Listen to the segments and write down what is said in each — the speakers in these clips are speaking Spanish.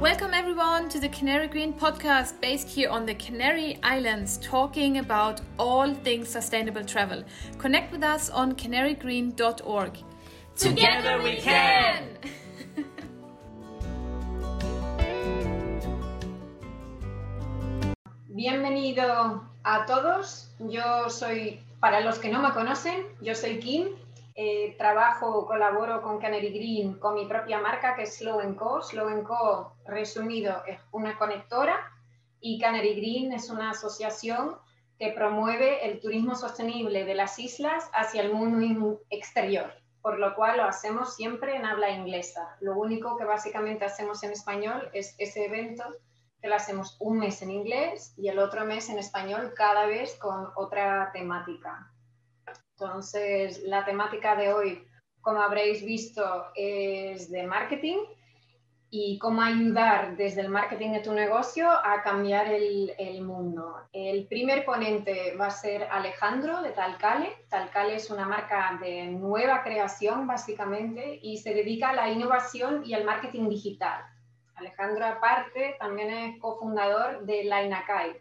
Welcome everyone to the Canary Green podcast based here on the Canary Islands, talking about all things sustainable travel. Connect with us on canarygreen.org. Together we can! Bienvenido a todos. Yo soy, para los que no me conocen, yo soy Kim. Eh, trabajo, colaboro con Canary Green con mi propia marca que es Slow Co. Slow Co, resumido, es una conectora y Canary Green es una asociación que promueve el turismo sostenible de las islas hacia el mundo exterior, por lo cual lo hacemos siempre en habla inglesa. Lo único que básicamente hacemos en español es ese evento que lo hacemos un mes en inglés y el otro mes en español, cada vez con otra temática. Entonces, la temática de hoy, como habréis visto, es de marketing y cómo ayudar desde el marketing de tu negocio a cambiar el, mundo. El primer ponente va a ser Alejandro de Talcale. Talcale es una marca de nueva creación, básicamente, y se dedica a la innovación y al marketing digital. Alejandro, aparte, también es cofundador de Lainakai,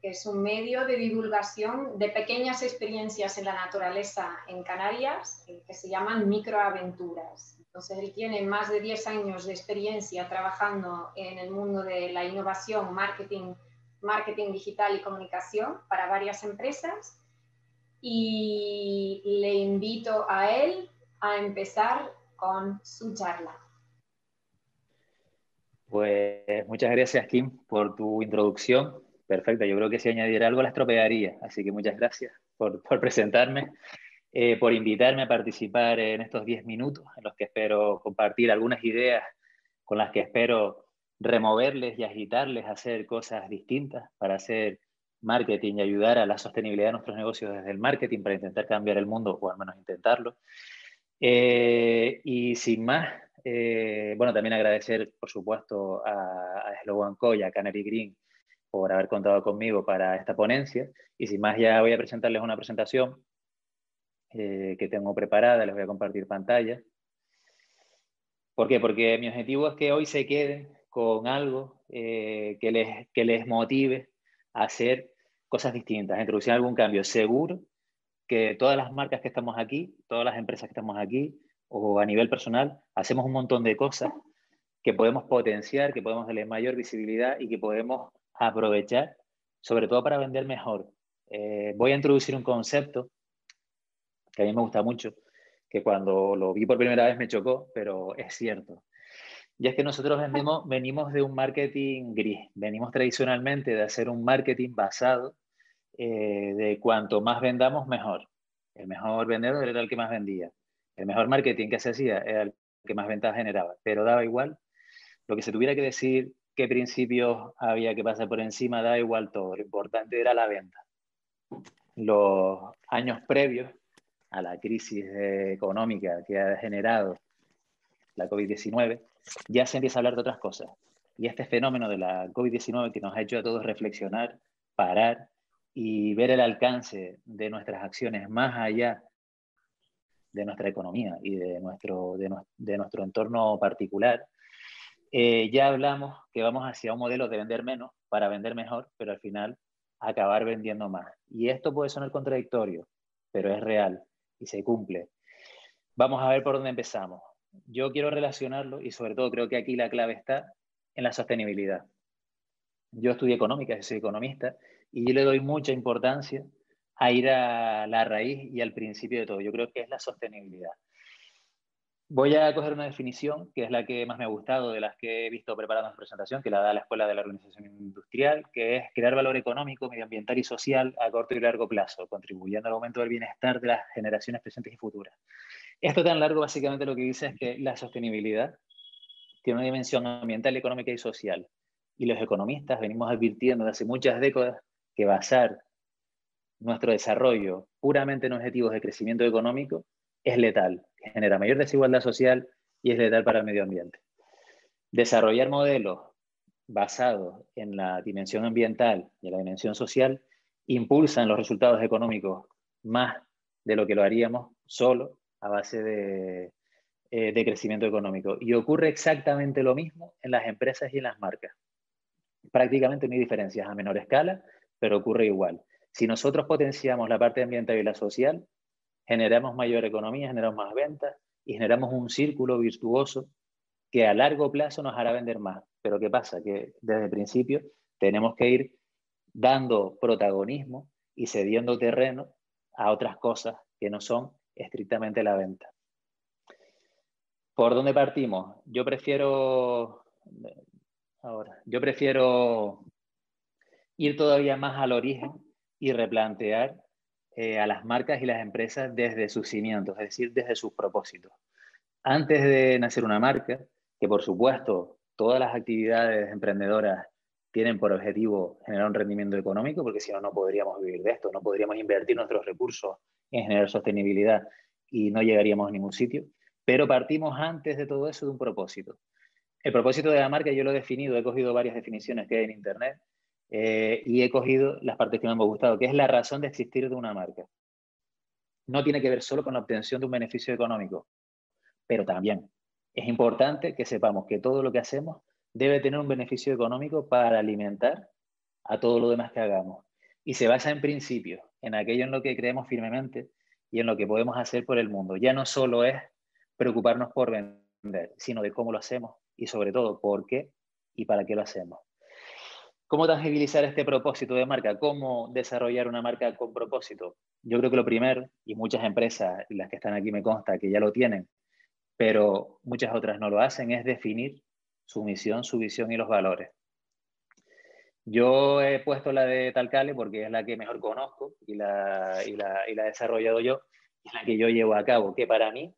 que es un medio de divulgación de pequeñas experiencias en la naturaleza en Canarias, eh, que se llaman microaventuras. Entonces, él tiene más de 10 años de experiencia trabajando en el mundo de la innovación, marketing, marketing digital y comunicación para varias empresas. Y le invito a él a empezar con su charla. Pues muchas gracias, Kim, por tu introducción. Perfecto, yo creo que si añadiera algo la estropearía, así que muchas gracias por, presentarme, eh, por invitarme a participar en estos 10 minutos en los que espero compartir algunas ideas con las que espero removerles y agitarles a hacer cosas distintas para hacer marketing y ayudar a la sostenibilidad de nuestros negocios desde el marketing para intentar cambiar el mundo o al menos intentarlo. Eh, y sin más, eh, bueno, también agradecer, por supuesto, a, a Slow y a Canary Green por haber contado conmigo para esta ponencia. Y sin más, ya voy a presentarles una presentación eh, que tengo preparada, les voy a compartir pantalla. ¿Por qué? Porque mi objetivo es que hoy se queden con algo eh, que, les, que les motive a hacer cosas distintas, a introducir algún cambio. Seguro que todas las marcas que estamos aquí, todas las empresas que estamos aquí, o a nivel personal, hacemos un montón de cosas que podemos potenciar, que podemos darle mayor visibilidad y que podemos aprovechar, sobre todo para vender mejor. Eh, voy a introducir un concepto que a mí me gusta mucho, que cuando lo vi por primera vez me chocó, pero es cierto. Y es que nosotros vendemos, venimos de un marketing gris, venimos tradicionalmente de hacer un marketing basado eh, de cuanto más vendamos, mejor. El mejor vendedor era el que más vendía. El mejor marketing que se hacía era el que más ventas generaba, pero daba igual. Lo que se tuviera que decir, qué principios había que pasar por encima, da igual todo. Lo importante era la venta. Los años previos a la crisis económica que ha generado la COVID-19, ya se empieza a hablar de otras cosas. Y este fenómeno de la COVID-19 que nos ha hecho a todos reflexionar, parar y ver el alcance de nuestras acciones más allá de nuestra economía y de nuestro, de, nuestro entorno particular, eh, ya hablamos que vamos hacia un modelo de vender menos para vender mejor, pero al final acabar vendiendo más. Y esto puede sonar contradictorio, pero es real y se cumple. Vamos a ver por dónde empezamos. Yo quiero relacionarlo y sobre todo creo que aquí la clave está en la sostenibilidad. Yo estudié económica, soy economista, y yo le doy mucha importancia a ir a la raíz y al principio de todo. Yo creo que es la sostenibilidad. Voy a coger una definición que es la que más me ha gustado de las que he visto preparando en presentación, que la da la Escuela de la Organización Industrial, que es crear valor económico, medioambiental y social a corto y largo plazo, contribuyendo al aumento del bienestar de las generaciones presentes y futuras. Esto tan largo básicamente lo que dice es que la sostenibilidad tiene una dimensión ambiental, económica y social. Y los economistas venimos advirtiendo desde hace muchas décadas que basar nuestro desarrollo puramente en objetivos de crecimiento económico es letal, genera mayor desigualdad social y es letal para el medio ambiente. Desarrollar modelos basados en la dimensión ambiental y en la dimensión social impulsan los resultados económicos más de lo que lo haríamos solo a base de eh, de crecimiento económico. Y ocurre exactamente lo mismo en las empresas y en las marcas. Prácticamente no hay diferencias a menor escala, pero ocurre igual. Si nosotros potenciamos la parte ambiental y la social, generamos mayor economía, generamos más ventas y generamos un círculo virtuoso que a largo plazo nos hará vender más. Pero ¿qué pasa? Que desde el principio tenemos que ir dando protagonismo y cediendo terreno a otras cosas que no son estrictamente la venta. ¿Por dónde partimos? Yo prefiero ahora, yo prefiero ir todavía más al origen y replantear eh, a las marcas y las empresas desde sus cimientos, es decir, desde sus propósitos. Antes de nacer una marca, que por supuesto todas las actividades emprendedoras tienen por objetivo generar un rendimiento económico, porque si no, no podríamos vivir de esto, no podríamos invertir nuestros recursos en generar sostenibilidad y no llegaríamos a ningún sitio. Pero partimos antes de todo eso de un propósito. El propósito de la marca yo lo he definido, he cogido varias definiciones que hay en Internet eh, y he cogido las partes que me han gustado, que es la razón de existir de una marca. No tiene que ver solo con la obtención de un beneficio económico, pero también es importante que sepamos que todo lo que hacemos debe tener un beneficio económico para alimentar a todo lo demás que hagamos. Y se basa en principios, en aquello en lo que creemos firmemente y en lo que podemos hacer por el mundo. Ya no solo es preocuparnos por vender, sino de cómo lo hacemos y sobre todo por qué y para qué lo hacemos. ¿Cómo tangibilizar este propósito de marca? ¿Cómo desarrollar una marca con propósito? Yo creo que lo primero, y muchas empresas, las que están aquí me consta que ya lo tienen, pero muchas otras no lo hacen, es definir su misión, su visión y los valores. Yo he puesto la de Talcale porque es la que mejor conozco y la, y la, y la he desarrollado yo, y es la que yo llevo a cabo, que para mí,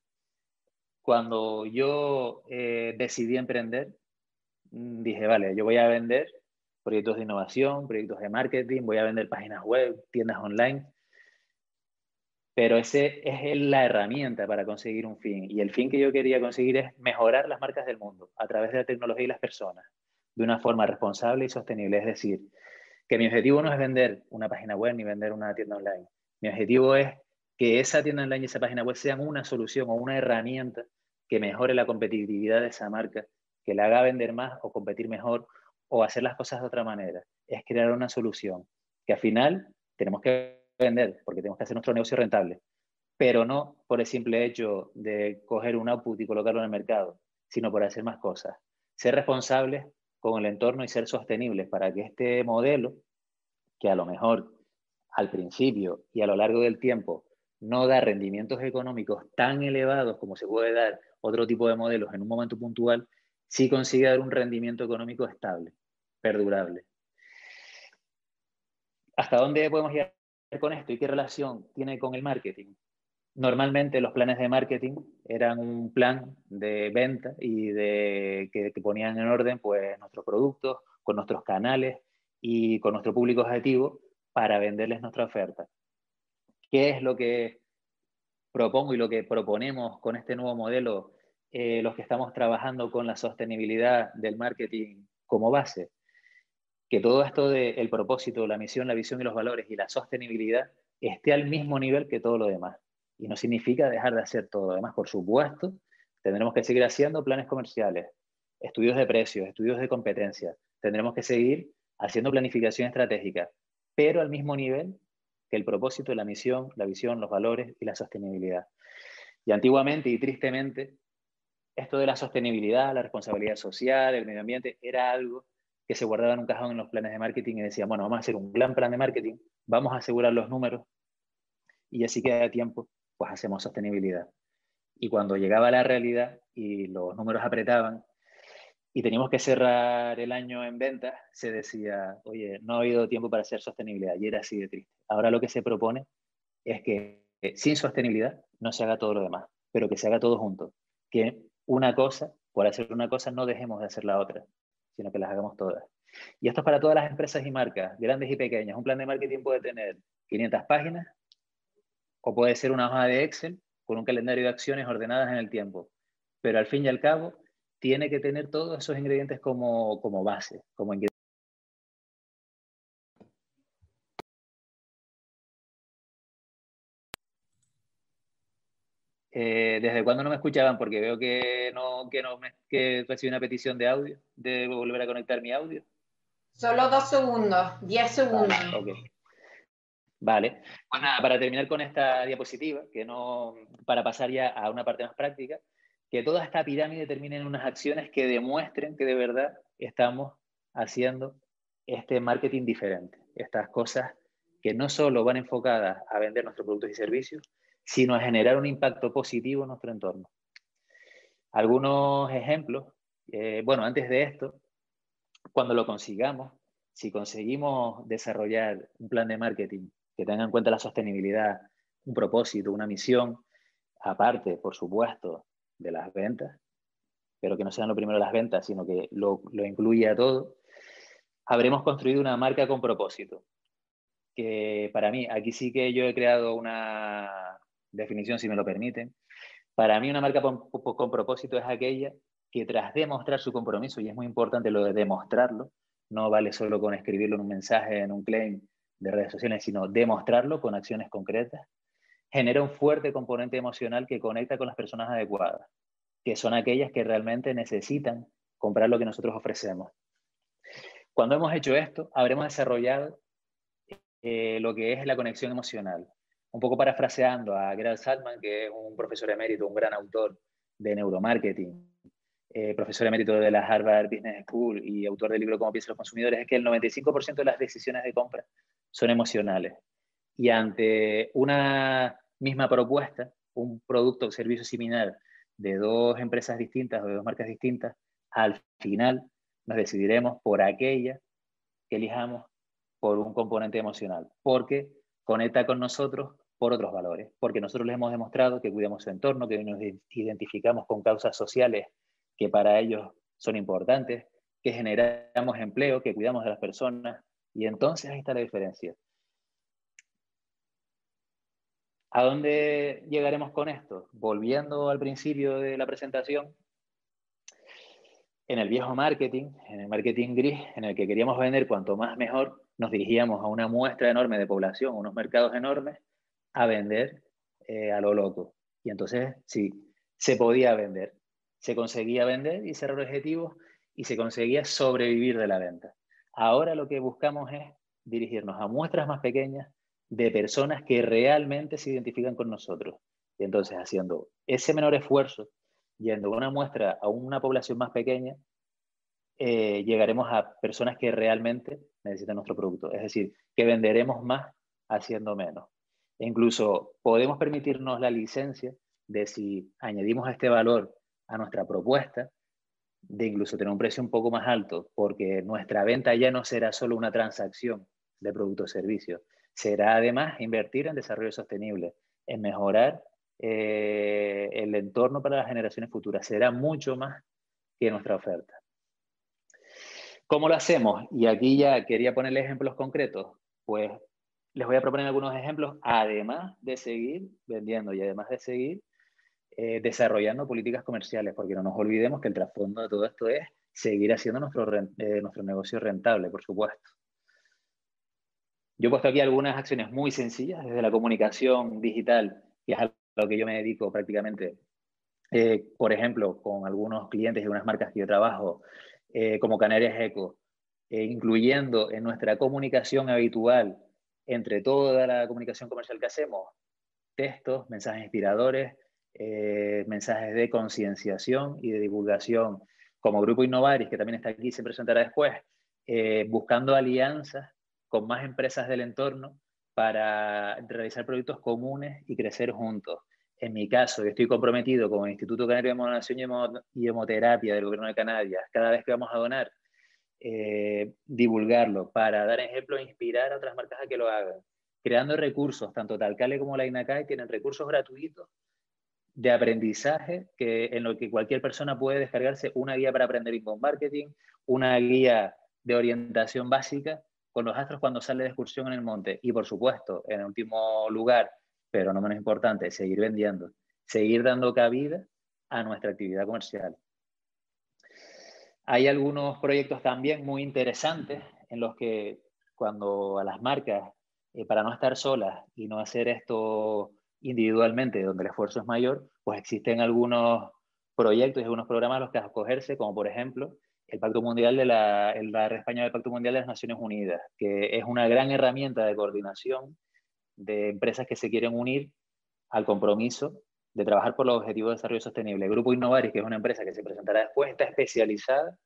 cuando yo eh, decidí emprender, mm, dije, vale, yo voy a vender proyectos de innovación, proyectos de marketing, voy a vender páginas web, tiendas online, pero ese es la herramienta para conseguir un fin. Y el fin que yo quería conseguir es mejorar las marcas del mundo a través de la tecnología y las personas de una forma responsable y sostenible. Es decir, que mi objetivo no es vender una página web ni vender una tienda online. Mi objetivo es que esa tienda online y esa página web sean una solución o una herramienta que mejore la competitividad de esa marca, que la haga vender más o competir mejor o hacer las cosas de otra manera. Es crear una solución que al final tenemos que vender porque tenemos que hacer nuestro negocio rentable, pero no por el simple hecho de coger un output y colocarlo en el mercado, sino por hacer más cosas. Ser responsables con el entorno y ser sostenibles para que este modelo, que a lo mejor al principio y a lo largo del tiempo no da rendimientos económicos tan elevados como se puede dar otro tipo de modelos en un momento puntual, sí consigue dar un rendimiento económico estable, perdurable. ¿Hasta dónde podemos llegar con esto y qué relación tiene con el marketing? Normalmente los planes de marketing eran un plan de venta y de que, ponían en orden pues, nuestros productos, con nuestros canales y con nuestro público objetivo para venderles nuestra oferta. ¿Qué es lo que propongo y lo que proponemos con este nuevo modelo, eh, los que estamos trabajando con la sostenibilidad del marketing como base? Que todo esto del propósito, la misión, la visión y los valores y la sostenibilidad esté al mismo nivel que todo lo demás. Y no significa dejar de hacer todo lo demás, por supuesto, tendremos que seguir haciendo planes comerciales, estudios de precios, estudios de competencia, tendremos que seguir haciendo planificación estratégica, pero al mismo nivel que el propósito, la misión, la visión, los valores y la sostenibilidad. Y antiguamente y tristemente, esto de la sostenibilidad, la responsabilidad social, el medio ambiente, era algo que se guardaban un cajón en los planes de marketing y decían, bueno, vamos a hacer un gran plan de marketing, vamos a asegurar los números y así queda tiempo, pues hacemos sostenibilidad. Y cuando llegaba la realidad y los números apretaban y teníamos que cerrar el año en ventas, se decía, oye, no ha habido tiempo para hacer sostenibilidad y era así de triste. Ahora lo que se propone es que sin sostenibilidad no se haga todo lo demás, pero que se haga todo junto. Que una cosa, por hacer una cosa, no dejemos de hacer la otra sino que las hagamos todas. Y esto es para todas las empresas y marcas, grandes y pequeñas. Un plan de marketing puede tener 500 páginas o puede ser una hoja de Excel con un calendario de acciones ordenadas en el tiempo. Pero al fin y al cabo, tiene que tener todos esos ingredientes como, como base, como ingredientes. Eh, ¿Desde cuándo no me escuchaban? Porque veo que no, que no que recibí una petición de audio, de volver a conectar mi audio. Solo dos segundos, diez segundos. Vale, pues nada, para terminar con esta diapositiva, que no, para pasar ya a una parte más práctica, que toda esta pirámide termine en unas acciones que demuestren que de verdad estamos haciendo este marketing diferente, estas cosas que no solo van enfocadas a vender nuestros productos y servicios, sino a generar un impacto positivo en nuestro entorno. Algunos ejemplos, eh, bueno, antes de esto, cuando lo consigamos, si conseguimos desarrollar un plan de marketing que tenga en cuenta la sostenibilidad, un propósito, una misión, aparte, por supuesto, de las ventas, pero que no sean lo primero las ventas, sino que lo, lo incluya todo, habremos construido una marca con propósito. Que para mí, aquí sí que yo he creado una definición, si me lo permiten. Para mí una marca con, propósito es aquella que tras demostrar su compromiso, y es muy importante lo de demostrarlo, no vale solo con escribirlo en un mensaje, en un claim, de redes sociales, sino demostrarlo con acciones concretas, genera un fuerte componente emocional que conecta con las personas adecuadas, que son aquellas que realmente necesitan comprar lo que nosotros ofrecemos. Cuando hemos hecho esto, habremos desarrollado eh, lo que es la conexión emocional. Un poco parafraseando a Gerald Saltman, que es un profesor emérito, un gran autor de neuromarketing, eh, profesor emérito de la Harvard Business School y autor del libro Cómo piensan los consumidores, es que el 95% de las decisiones de compra son emocionales. Y ante una misma propuesta, un producto o servicio similar de dos empresas distintas o de dos marcas distintas, al final nos decidiremos por aquella que elijamos por un componente emocional, porque conecta con nosotros por otros valores, porque nosotros les hemos demostrado que cuidamos su entorno, que nos identificamos con causas sociales que para ellos son importantes, que generamos empleo, que cuidamos de las personas, y entonces ahí está la diferencia. ¿A dónde llegaremos con esto? Volviendo al principio de la presentación, en el viejo marketing, en el marketing gris, en el que queríamos vender cuanto más mejor, nos dirigíamos a una muestra enorme de población, unos mercados enormes, a vender eh, a lo loco. Y entonces, sí, se podía vender. Se conseguía vender y cerrar objetivos y se conseguía sobrevivir de la venta. Ahora lo que buscamos es dirigirnos a muestras más pequeñas de personas que realmente se identifican con nosotros. Y entonces, haciendo ese menor esfuerzo, yendo una muestra a una población más pequeña, eh, llegaremos a personas que realmente necesitan nuestro producto. Es decir, que venderemos más haciendo menos. E incluso podemos permitirnos la licencia de si añadimos este valor a nuestra propuesta, de incluso tener un precio un poco más alto, porque nuestra venta ya no será solo una transacción de producto o servicio, será además invertir en desarrollo sostenible, en mejorar eh, el entorno para las generaciones futuras, será mucho más que nuestra oferta. ¿Cómo lo hacemos? Y aquí ya quería ponerle ejemplos concretos. Pues les voy a proponer algunos ejemplos, además de seguir vendiendo y además de seguir eh, desarrollando políticas comerciales, porque no nos olvidemos que el trasfondo de todo esto es seguir haciendo nuestro, eh, nuestro negocio rentable, por supuesto. Yo he puesto aquí algunas acciones muy sencillas, desde la comunicación digital, que es a lo que yo me dedico prácticamente, eh, por ejemplo, con algunos clientes y unas marcas que yo trabajo, como Canarias Eco, incluyendo en nuestra comunicación habitual, entre toda la comunicación comercial que hacemos, textos, mensajes inspiradores, eh, mensajes de concienciación y de divulgación. Como Grupo Innovaris, que también está aquí, se presentará después, eh, buscando alianzas con más empresas del entorno para realizar proyectos comunes y crecer juntos. En mi caso, yo estoy comprometido con el Instituto Canario de Modonación y Hemoterapia del Gobierno de Canarias. Cada vez que vamos a donar, eh, divulgarlo para dar ejemplo e inspirar a otras marcas a que lo hagan. Creando recursos, tanto Talcale como la INACAI tienen recursos gratuitos de aprendizaje que, en lo que cualquier persona puede descargarse una guía para aprender inbound marketing, una guía de orientación básica con los astros cuando sale de excursión en el monte y por supuesto, en último lugar, pero no menos importante, seguir vendiendo, seguir dando cabida a nuestra actividad comercial. Hay algunos proyectos también muy interesantes en los que cuando a las marcas, eh, para no estar solas y no hacer esto individualmente, donde el esfuerzo es mayor, pues existen algunos proyectos y algunos programas a los que acogerse, como por ejemplo el Pacto Mundial de la, el España del Pacto Mundial de las Naciones Unidas, que es una gran herramienta de coordinación de empresas que se quieren unir al compromiso de trabajar por los objetivos de desarrollo sostenible. El Grupo Innovaris, que es una empresa que se presentará después, está especializada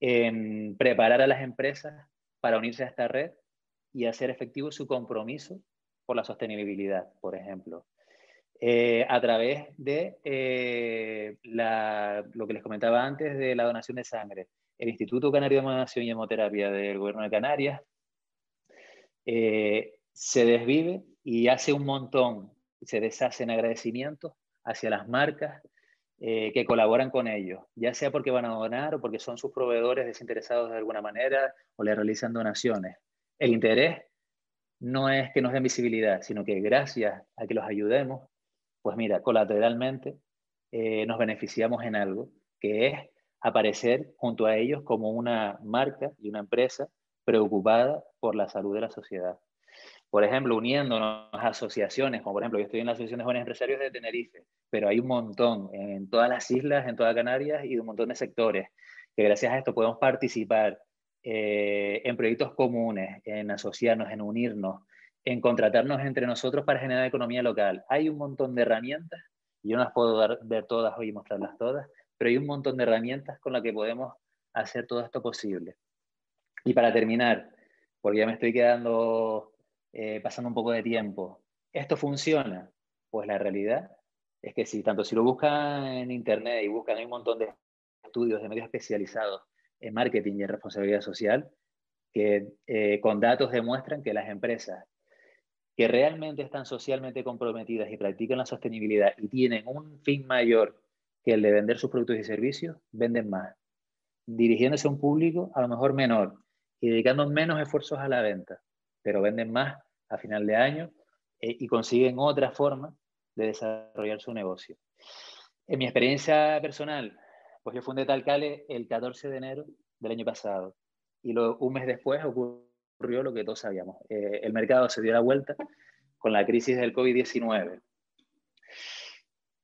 en preparar a las empresas para unirse a esta red y hacer efectivo su compromiso por la sostenibilidad, por ejemplo. Eh, a través de eh, lo que les comentaba antes de la donación de sangre. El Instituto Canario de Donación y Hemoterapia del Gobierno de Canarias eh, se desvive y hace un montón, se deshace en agradecimientos hacia las marcas que colaboran con ellos, ya sea porque van a donar o porque son sus proveedores desinteresados de alguna manera o le realizan donaciones. El interés no es que nos den visibilidad, sino que gracias a que los ayudemos, pues mira, colateralmente eh, nos beneficiamos en algo, que es aparecer junto a ellos como una marca y una empresa preocupada por la salud de la sociedad. Por ejemplo, uniéndonos a asociaciones, como por ejemplo, yo estoy en la Asociación de Jóvenes Empresarios de Tenerife, pero hay un montón en todas las islas, en toda Canarias y un montón de sectores que gracias a esto podemos participar eh, en proyectos comunes, en asociarnos, en unirnos, en contratarnos entre nosotros para generar economía local. Hay un montón de herramientas, yo no las puedo dar, ver todas hoy y mostrarlas todas, pero hay un montón de herramientas con las que podemos hacer todo esto posible. Y para terminar, porque ya me estoy quedando, eh, pasando un poco de tiempo, ¿esto funciona? Pues la realidad es que sí, tanto si lo buscan en internet y buscan, hay un montón de estudios de medios especializados en marketing y en responsabilidad social, que eh, con datos demuestran que las empresas que realmente están socialmente comprometidas y practican la sostenibilidad y tienen un fin mayor que el de vender sus productos y servicios, venden más, dirigiéndose a un público a lo mejor menor y dedicando menos esfuerzos a la venta, pero venden más a final de año eh, y consiguen otra forma de desarrollar su negocio. En mi experiencia personal, pues yo fundé Talcale el 14 de enero del año pasado y un mes después ocurrió ocurrió lo que todos sabíamos. Eh, el mercado se dio la vuelta con la crisis del COVID-19.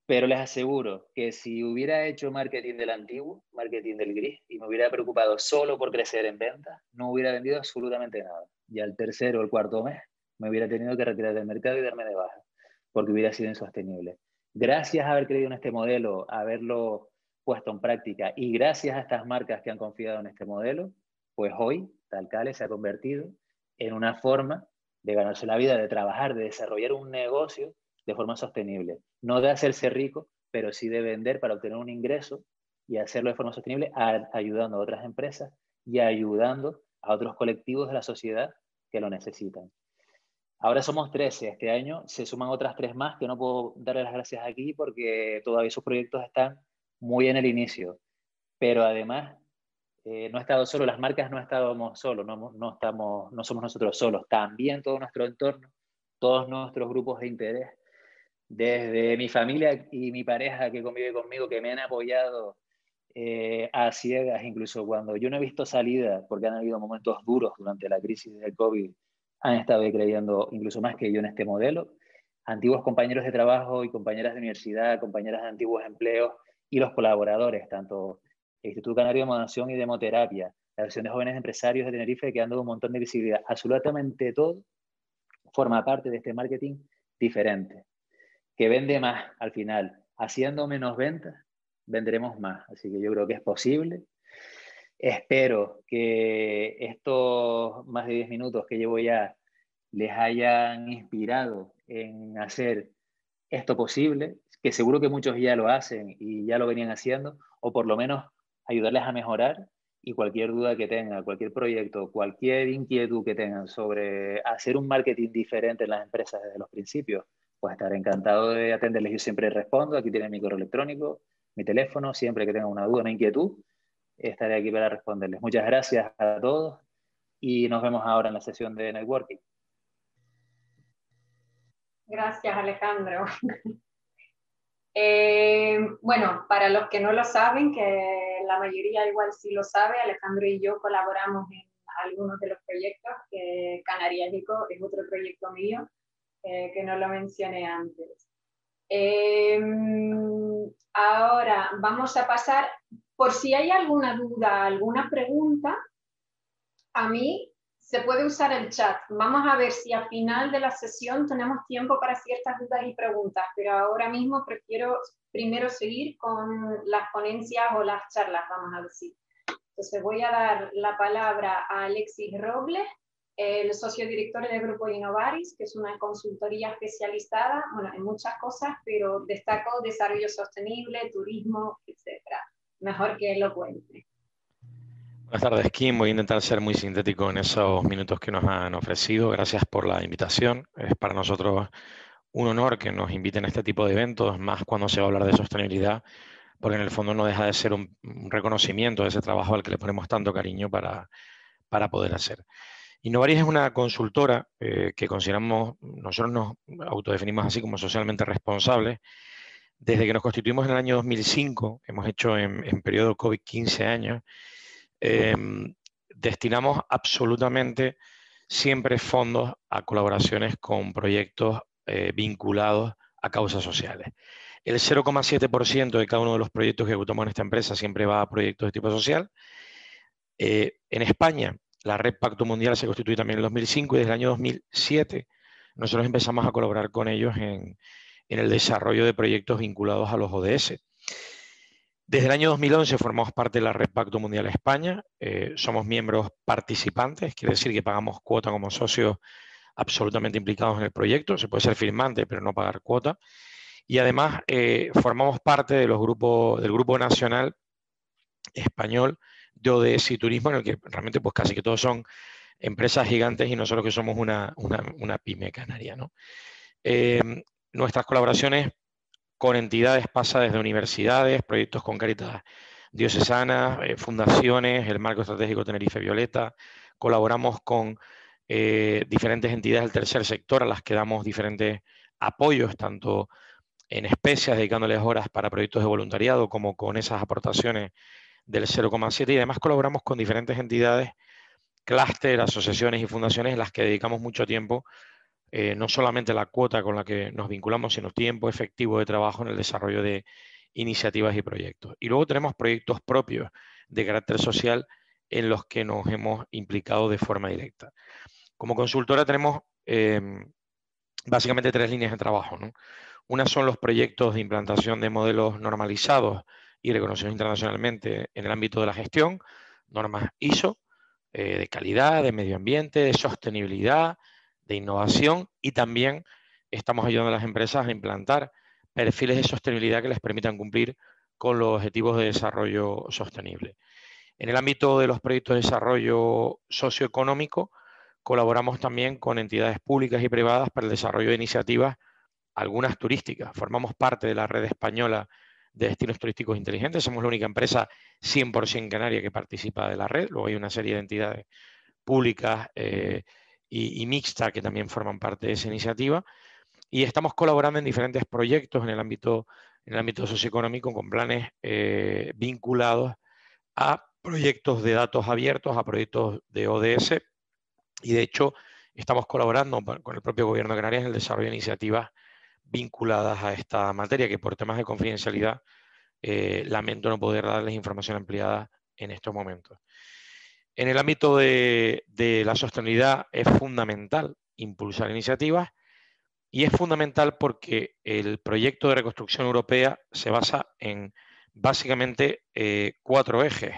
Pero les aseguro que si hubiera hecho marketing del antiguo, marketing del gris, y me hubiera preocupado solo por crecer en ventas, no hubiera vendido absolutamente nada. Y al tercero o el cuarto mes me hubiera tenido que retirar del mercado y darme de baja, porque hubiera sido insostenible. Gracias a haber creído en este modelo, haberlo puesto en práctica y gracias a estas marcas que han confiado en este modelo, pues hoy Talcale se ha convertido en una forma de ganarse la vida, de trabajar, de desarrollar un negocio de forma sostenible. No de hacerse rico, pero sí de vender para obtener un ingreso y hacerlo de forma sostenible, ayudando a otras empresas y ayudando a otros colectivos de la sociedad que lo necesitan. Ahora somos 13, este año se suman otras tres más que no puedo darle las gracias aquí porque todavía sus proyectos están muy en el inicio, pero además eh, no he estado solo, las marcas no estábamos solos, no, no, estamos, no somos nosotros solos, también todo nuestro entorno, todos nuestros grupos de interés, desde mi familia y mi pareja que convive conmigo, que me han apoyado eh, a ciegas, incluso cuando yo no he visto salida, porque han habido momentos duros durante la crisis del COVID, han estado creyendo incluso más que yo en este modelo. Antiguos compañeros de trabajo y compañeras de universidad, compañeras de antiguos empleos y los colaboradores, tanto el Instituto Canario de Modación y de Hemoterapia, la Asociación de Jóvenes Empresarios de Tenerife, que han dado un montón de visibilidad. Absolutamente todo forma parte de este marketing diferente, que vende más al final. Haciendo menos ventas, vendremos más. Así que yo creo que es posible. Espero que estos más de 10 minutos que llevo ya les hayan inspirado en hacer esto posible, que seguro que muchos ya lo hacen y ya lo venían haciendo, o por lo menos ayudarles a mejorar y cualquier duda que tengan, cualquier proyecto, cualquier inquietud que tengan sobre hacer un marketing diferente en las empresas desde los principios, pues estaré encantado de atenderles. Yo siempre respondo, aquí tienen mi correo electrónico, mi teléfono, siempre que tengan una duda, una inquietud, estaré aquí para responderles. Muchas gracias a todos y nos vemos ahora en la sesión de networking. Gracias, Alejandro. Eh, bueno, para los que no lo saben, que la mayoría igual sí lo sabe, Alejandro y yo colaboramos en algunos de los proyectos, que Canariático es otro proyecto mío, eh, que no lo mencioné antes. Em, ahora vamos a pasar, por si hay alguna duda, alguna pregunta, a mí se puede usar el chat. Vamos a ver si al final de la sesión tenemos tiempo para ciertas dudas y preguntas, pero ahora mismo prefiero primero seguir con las ponencias o las charlas, vamos a decir. Entonces voy a dar la palabra a Alexis Robles, el socio director del Grupo Innovaris, que es una consultoría especializada bueno, en muchas cosas, pero destaco desarrollo sostenible, turismo, etc. Mejor que lo cuente. Buenas tardes, Kim. Voy a intentar ser muy sintético en esos minutos que nos han ofrecido. Gracias por la invitación. Es para nosotros un honor que nos inviten a este tipo de eventos, más cuando se va a hablar de sostenibilidad, porque en el fondo no deja de ser un, reconocimiento de ese trabajo al que le ponemos tanto cariño para, para poder hacer. Innovaris es una consultora eh, que consideramos, nosotros nos autodefinimos así como socialmente responsables. Desde que nos constituimos en el año 2005, hemos hecho en, periodo COVID 15 años, Em, destinamos absolutamente siempre fondos a colaboraciones con proyectos eh, vinculados a causas sociales. El 0,7% de cada uno de los proyectos que ejecutamos en esta empresa siempre va a proyectos de tipo social. Eh, en España, la Red Pacto Mundial se constituye también en el 2005 y desde el año 2007 nosotros empezamos a colaborar con ellos en, en el desarrollo de proyectos vinculados a los ODS. Desde el año 2011 formamos parte de la Red Pacto Mundial España, eh, somos miembros participantes, quiere decir que pagamos cuota como socios absolutamente implicados en el proyecto, se puede ser firmante pero no pagar cuota, y además eh, formamos parte de los grupos, del Grupo Nacional Español de ODS y Turismo, en el que realmente pues casi que todos son empresas gigantes y nosotros que somos una, pyme canaria. Eh, nuestras colaboraciones con entidades pasa desde universidades, proyectos con Caritas Diocesanas, eh, fundaciones, el Marco Estratégico Tenerife Violeta. Colaboramos con eh, diferentes entidades del tercer sector a las que damos diferentes apoyos, tanto en especias, dedicándoles horas para proyectos de voluntariado, como con esas aportaciones del 0,7. Y además colaboramos con diferentes entidades, clúster, asociaciones y fundaciones en las que dedicamos mucho tiempo eh, no solamente la cuota con la que nos vinculamos, sino tiempo efectivo de trabajo en el desarrollo de iniciativas y proyectos. Y luego tenemos proyectos propios de carácter social en los que nos hemos implicado de forma directa. Como consultora tenemos em, básicamente tres líneas de trabajo. Una son los proyectos de implantación de modelos normalizados y reconocidos internacionalmente en el ámbito de la gestión, normas ISO, eh, de calidad, de medio ambiente, de sostenibilidad, de innovación y también estamos ayudando a las empresas a implantar perfiles de sostenibilidad que les permitan cumplir con los objetivos de desarrollo sostenible. En el ámbito de los proyectos de desarrollo socioeconómico, colaboramos también con entidades públicas y privadas para el desarrollo de iniciativas, algunas turísticas. Formamos parte de la red española de destinos turísticos inteligentes. Somos la única empresa 100% canaria que participa de la red. Luego hay una serie de entidades públicas eh, y, Mixta, que también forman parte de esa iniciativa. Y estamos colaborando en diferentes proyectos en el ámbito, en el ámbito socioeconómico con planes eh, vinculados a proyectos de datos abiertos, a proyectos de ODS. Y de hecho, estamos colaborando con el propio Gobierno de Canarias en el desarrollo de iniciativas vinculadas a esta materia, que por temas de confidencialidad eh, lamento no poder darles información ampliada en estos momentos. En el ámbito de, la sostenibilidad es fundamental impulsar iniciativas y es fundamental porque el proyecto de reconstrucción europea se basa en básicamente eh, cuatro ejes.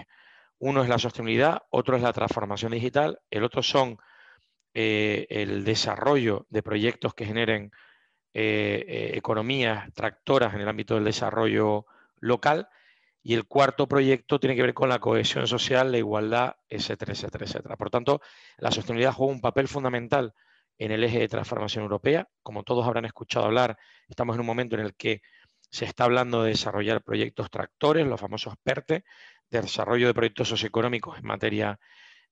Uno es la sostenibilidad, otro es la transformación digital, el otro son eh, el desarrollo de proyectos que generen eh, economías tractoras en el ámbito del desarrollo local y el cuarto proyecto tiene que ver con la cohesión social, la igualdad, etcétera, etcétera, etcétera. Por tanto, la sostenibilidad juega un papel fundamental en el eje de transformación europea. Como todos habrán escuchado hablar, estamos en un momento en el que se está hablando de desarrollar proyectos tractores, los famosos PERTE, de desarrollo de proyectos socioeconómicos en materia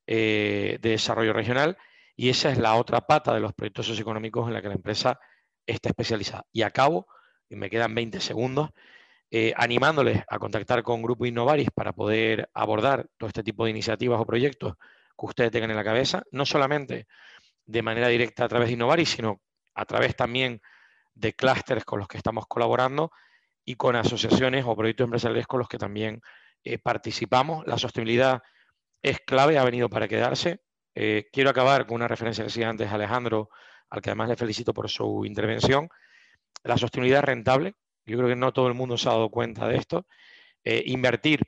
eh, de desarrollo regional, y esa es la otra pata de los proyectos socioeconómicos en la que la empresa está especializada. Y acabo, y me quedan 20 segundos, eh, animándoles a contactar con Grupo Innovaris para poder abordar todo este tipo de iniciativas o proyectos que ustedes tengan en la cabeza, no solamente de manera directa a través de Innovaris, sino a través también de clústeres con los que estamos colaborando y con asociaciones o proyectos empresariales con los que también eh, participamos. La sostenibilidad es clave, ha venido para quedarse. Eh, quiero acabar con una referencia que decía antes Alejandro, al que además le felicito por su intervención. La sostenibilidad rentable. Yo creo que no todo el mundo se ha dado cuenta de esto. Eh, invertir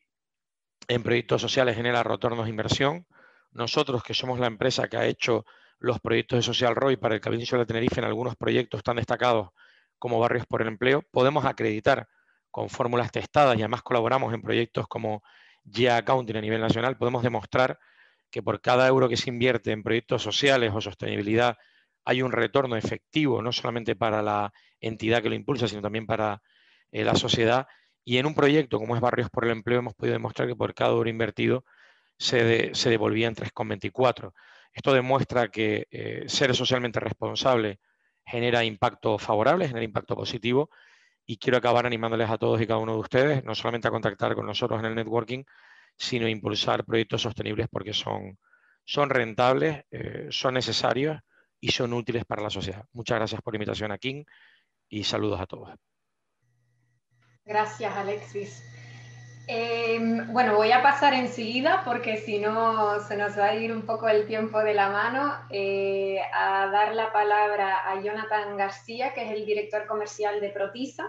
en proyectos sociales genera retornos de inversión. Nosotros, que somos la empresa que ha hecho los proyectos de Social ROI para el Cabildo de Tenerife en algunos proyectos tan destacados como Barrios por el Empleo, podemos acreditar con fórmulas testadas y además colaboramos en proyectos como GIA Accounting a nivel nacional, podemos demostrar que por cada euro que se invierte en proyectos sociales o sostenibilidad hay un retorno efectivo, no solamente para la entidad que lo impulsa, sino también para eh, la sociedad. Y en un proyecto como es Barrios por el Empleo hemos podido demostrar que por cada euro invertido se, se devolvía en 3,24. Esto demuestra que eh, ser socialmente responsable genera impacto favorable, genera impacto positivo y quiero acabar animándoles a todos y cada uno de ustedes, no solamente a contactar con nosotros en el networking, sino impulsar proyectos sostenibles porque son, son rentables, eh, son necesarios y son útiles para la sociedad. Muchas gracias por la invitación a King y saludos a todos. Gracias, Alexis. Em, bueno, voy a pasar enseguida porque si no se nos va a ir un poco el tiempo de la mano eh, a dar la palabra a Jonathan García, que es el director comercial de Protisa,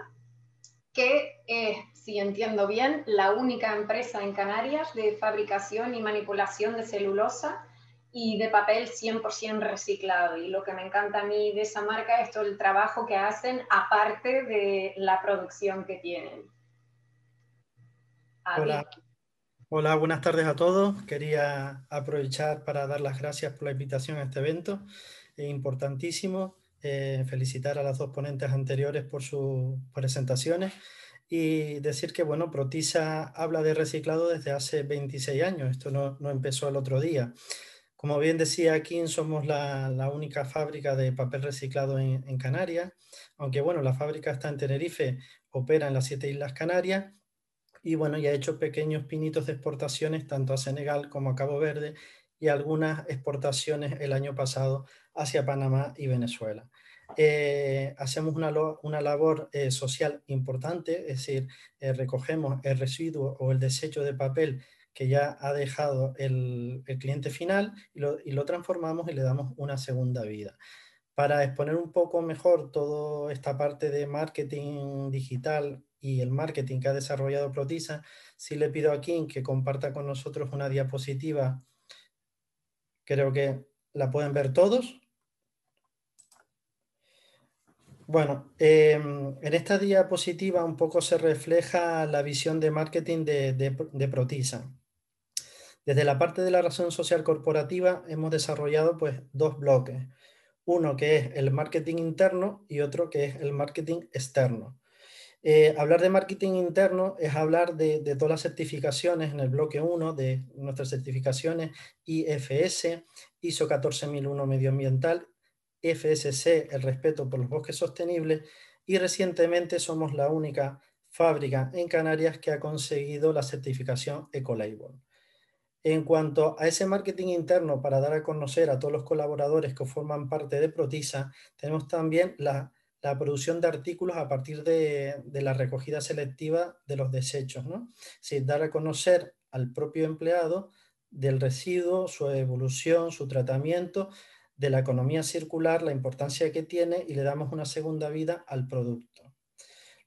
que es, si entiendo bien, la única empresa en Canarias de fabricación y manipulación de celulosa y de papel 100% reciclado. Y lo que me encanta a mí de esa marca es todo el trabajo que hacen aparte de la producción que tienen. Hola. Hola, buenas tardes a todos. Quería aprovechar para dar las gracias por la invitación a este evento. Es importantísimo. Eh, felicitar a las dos ponentes anteriores por sus presentaciones y decir que, bueno, Protisa habla de reciclado desde hace 26 años. Esto no, no empezó el otro día. Como bien decía aquí, somos la, la única fábrica de papel reciclado en, en Canarias, aunque bueno, la fábrica está en Tenerife, opera en las siete Islas Canarias y bueno, ya ha hecho pequeños pinitos de exportaciones tanto a Senegal como a Cabo Verde y algunas exportaciones el año pasado hacia Panamá y Venezuela. Eh, hacemos una, una labor eh, social importante, es decir, eh, recogemos el residuo o el desecho de papel que ya ha dejado el, el cliente final y lo, y lo, transformamos y le damos una segunda vida. Para exponer un poco mejor toda esta parte de marketing digital y el marketing que ha desarrollado Protisa, sí le pido a Kim que comparta con nosotros una diapositiva. Creo que la pueden ver todos. Bueno, em, en esta diapositiva un poco se refleja la visión de marketing de, de, de, Protisa. Desde la parte de la razón social corporativa hemos desarrollado pues, dos bloques. Uno que es el marketing interno y otro que es el marketing externo. Eh, hablar de marketing interno es hablar de, de, todas las certificaciones en el bloque 1 de nuestras certificaciones IFS, ISO 14001 medioambiental, FSC, el respeto por los bosques sostenibles, y recientemente somos la única fábrica en Canarias que ha conseguido la certificación Ecolabel. En cuanto a ese marketing interno para dar a conocer a todos los colaboradores que forman parte de Protisa, tenemos también la la producción de artículos a partir de, la recogida selectiva de los desechos, ¿no? Es dar a conocer al propio empleado del residuo, su evolución, su tratamiento, de la economía circular, la importancia que tiene y le damos una segunda vida al producto.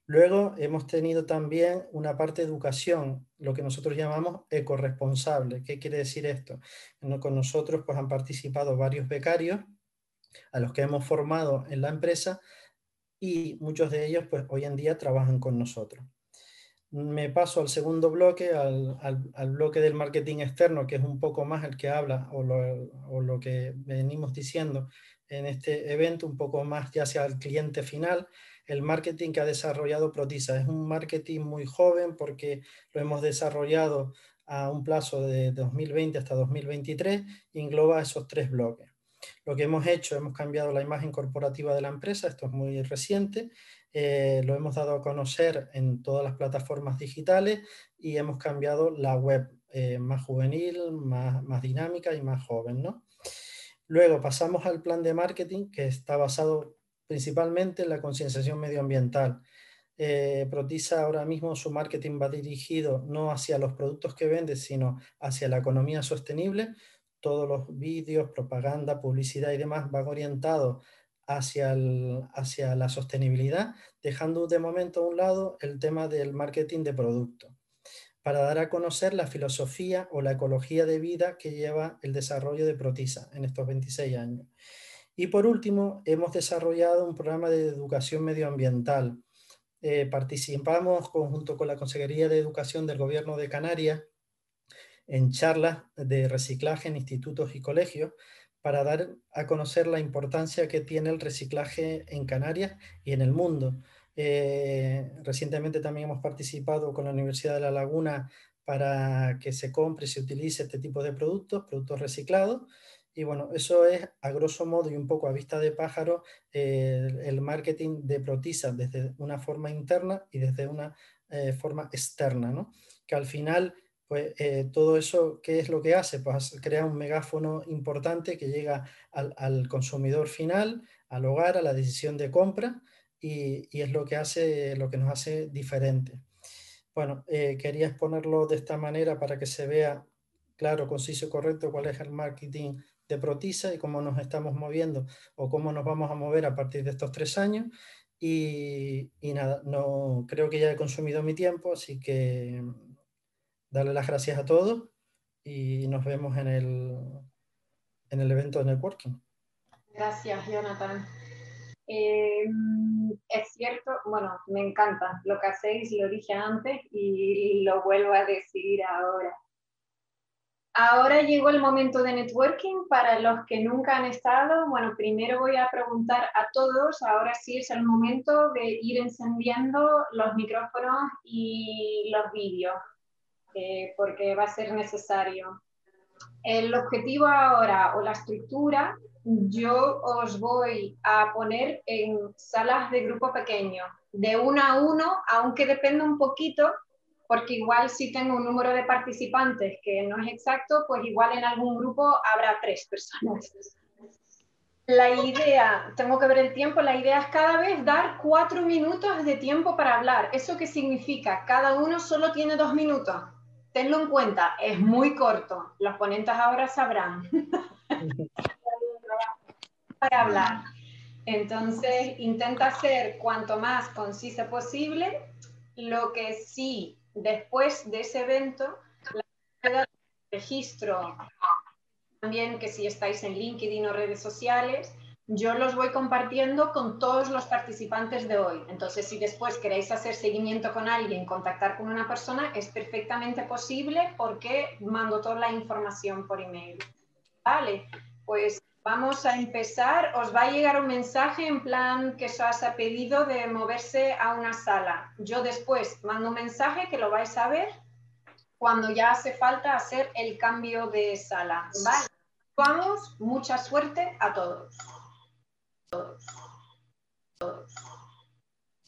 Luego hemos tenido también una parte de educación, lo que nosotros llamamos ecoresponsable. ¿Qué quiere decir esto? Con nosotros pues, han participado varios becarios a los que hemos formado en la empresa y muchos de ellos pues hoy en día trabajan con nosotros. Me paso al segundo bloque, al, al, bloque del marketing externo, que es un poco más el que habla o lo, o lo que venimos diciendo en este evento, un poco más ya hacia el cliente final, el marketing que ha desarrollado Protisa. Es un marketing muy joven porque lo hemos desarrollado a un plazo de 2020 hasta 2023 y engloba esos tres bloques. Lo que hemos hecho, hemos cambiado la imagen corporativa de la empresa, esto es muy reciente, eh, lo hemos dado a conocer en todas las plataformas digitales y hemos cambiado la web eh, más juvenil, más, más, dinámica y más joven. ¿no? Luego pasamos al plan de marketing que está basado principalmente la concienciación medioambiental. Eh, Protisa ahora mismo su marketing va dirigido no hacia los productos que vende, sino hacia la economía sostenible. Todos los vídeos, propaganda, publicidad y demás van orientados hacia, la sostenibilidad, dejando de momento a un lado el tema del marketing de producto, para dar a conocer la filosofía o la ecología de vida que lleva el desarrollo de Protisa en estos 26 años. Y por último, hemos desarrollado un programa de educación medioambiental. Eh, participamos conjunto con la Consejería de Educación del Gobierno de Canarias en charlas de reciclaje en institutos y colegios para dar a conocer la importancia que tiene el reciclaje en Canarias y en el mundo. Eh, recientemente también hemos participado con la Universidad de La Laguna para que se compre y se utilice este tipo de productos, productos reciclados. Y bueno, eso es a grosso modo y un poco a vista de pájaro el marketing de Protisa desde una forma interna y desde una eh, forma externa, ¿no? que al final pues eh, todo eso, ¿qué es lo que hace? Pues crea un megáfono importante que llega al, consumidor final, al hogar, a la decisión de compra y, es lo que, hace, lo que nos hace diferente. Bueno, eh, quería exponerlo de esta manera para que se vea claro, conciso y correcto cuál es el marketing de Protisa y cómo nos estamos moviendo o cómo nos vamos a mover a partir de estos tres años. Y, nada, no creo que ya he consumido mi tiempo, así que darle las gracias a todos y nos vemos en el, en el evento de networking. Gracias, Jonathan. Eh, es cierto, bueno, me encanta lo que hacéis, lo dije antes y lo vuelvo a decir ahora. Ahora llegó el momento de networking para los que nunca han estado. Bueno, primero voy a preguntar a todos, ahora sí es el momento de ir encendiendo los micrófonos y los vídeos. Eh, porque va a ser necesario. El objetivo ahora o la estructura, yo os voy a poner en salas de grupo pequeño, de uno a uno, aunque dependa un poquito, porque igual si tengo un número de participantes que no es exacto, pues igual en algún grupo habrá tres personas. La idea, tengo que ver el tiempo, la idea es cada vez dar cuatro minutos de tiempo para hablar. ¿Eso qué significa? Cada uno solo tiene dos minutos tenlo en cuenta, es muy corto. Los ponentes ahora sabrán para hablar. Entonces, intenta ser cuanto más concisa posible. Lo que sí, después de ese evento, la registro también que si estáis en LinkedIn o redes sociales, yo los voy compartiendo con todos los participantes de hoy. Entonces, si después queréis hacer seguimiento con alguien, contactar con una persona, es perfectamente posible porque mando toda la información por email. Vale, pues vamos a empezar. Os va a llegar un mensaje en plan que os ha pedido de moverse a una sala. Yo después mando un mensaje que lo vais a ver cuando ya hace falta hacer el cambio de sala. Vale, vamos, mucha suerte a todos todos. Todos.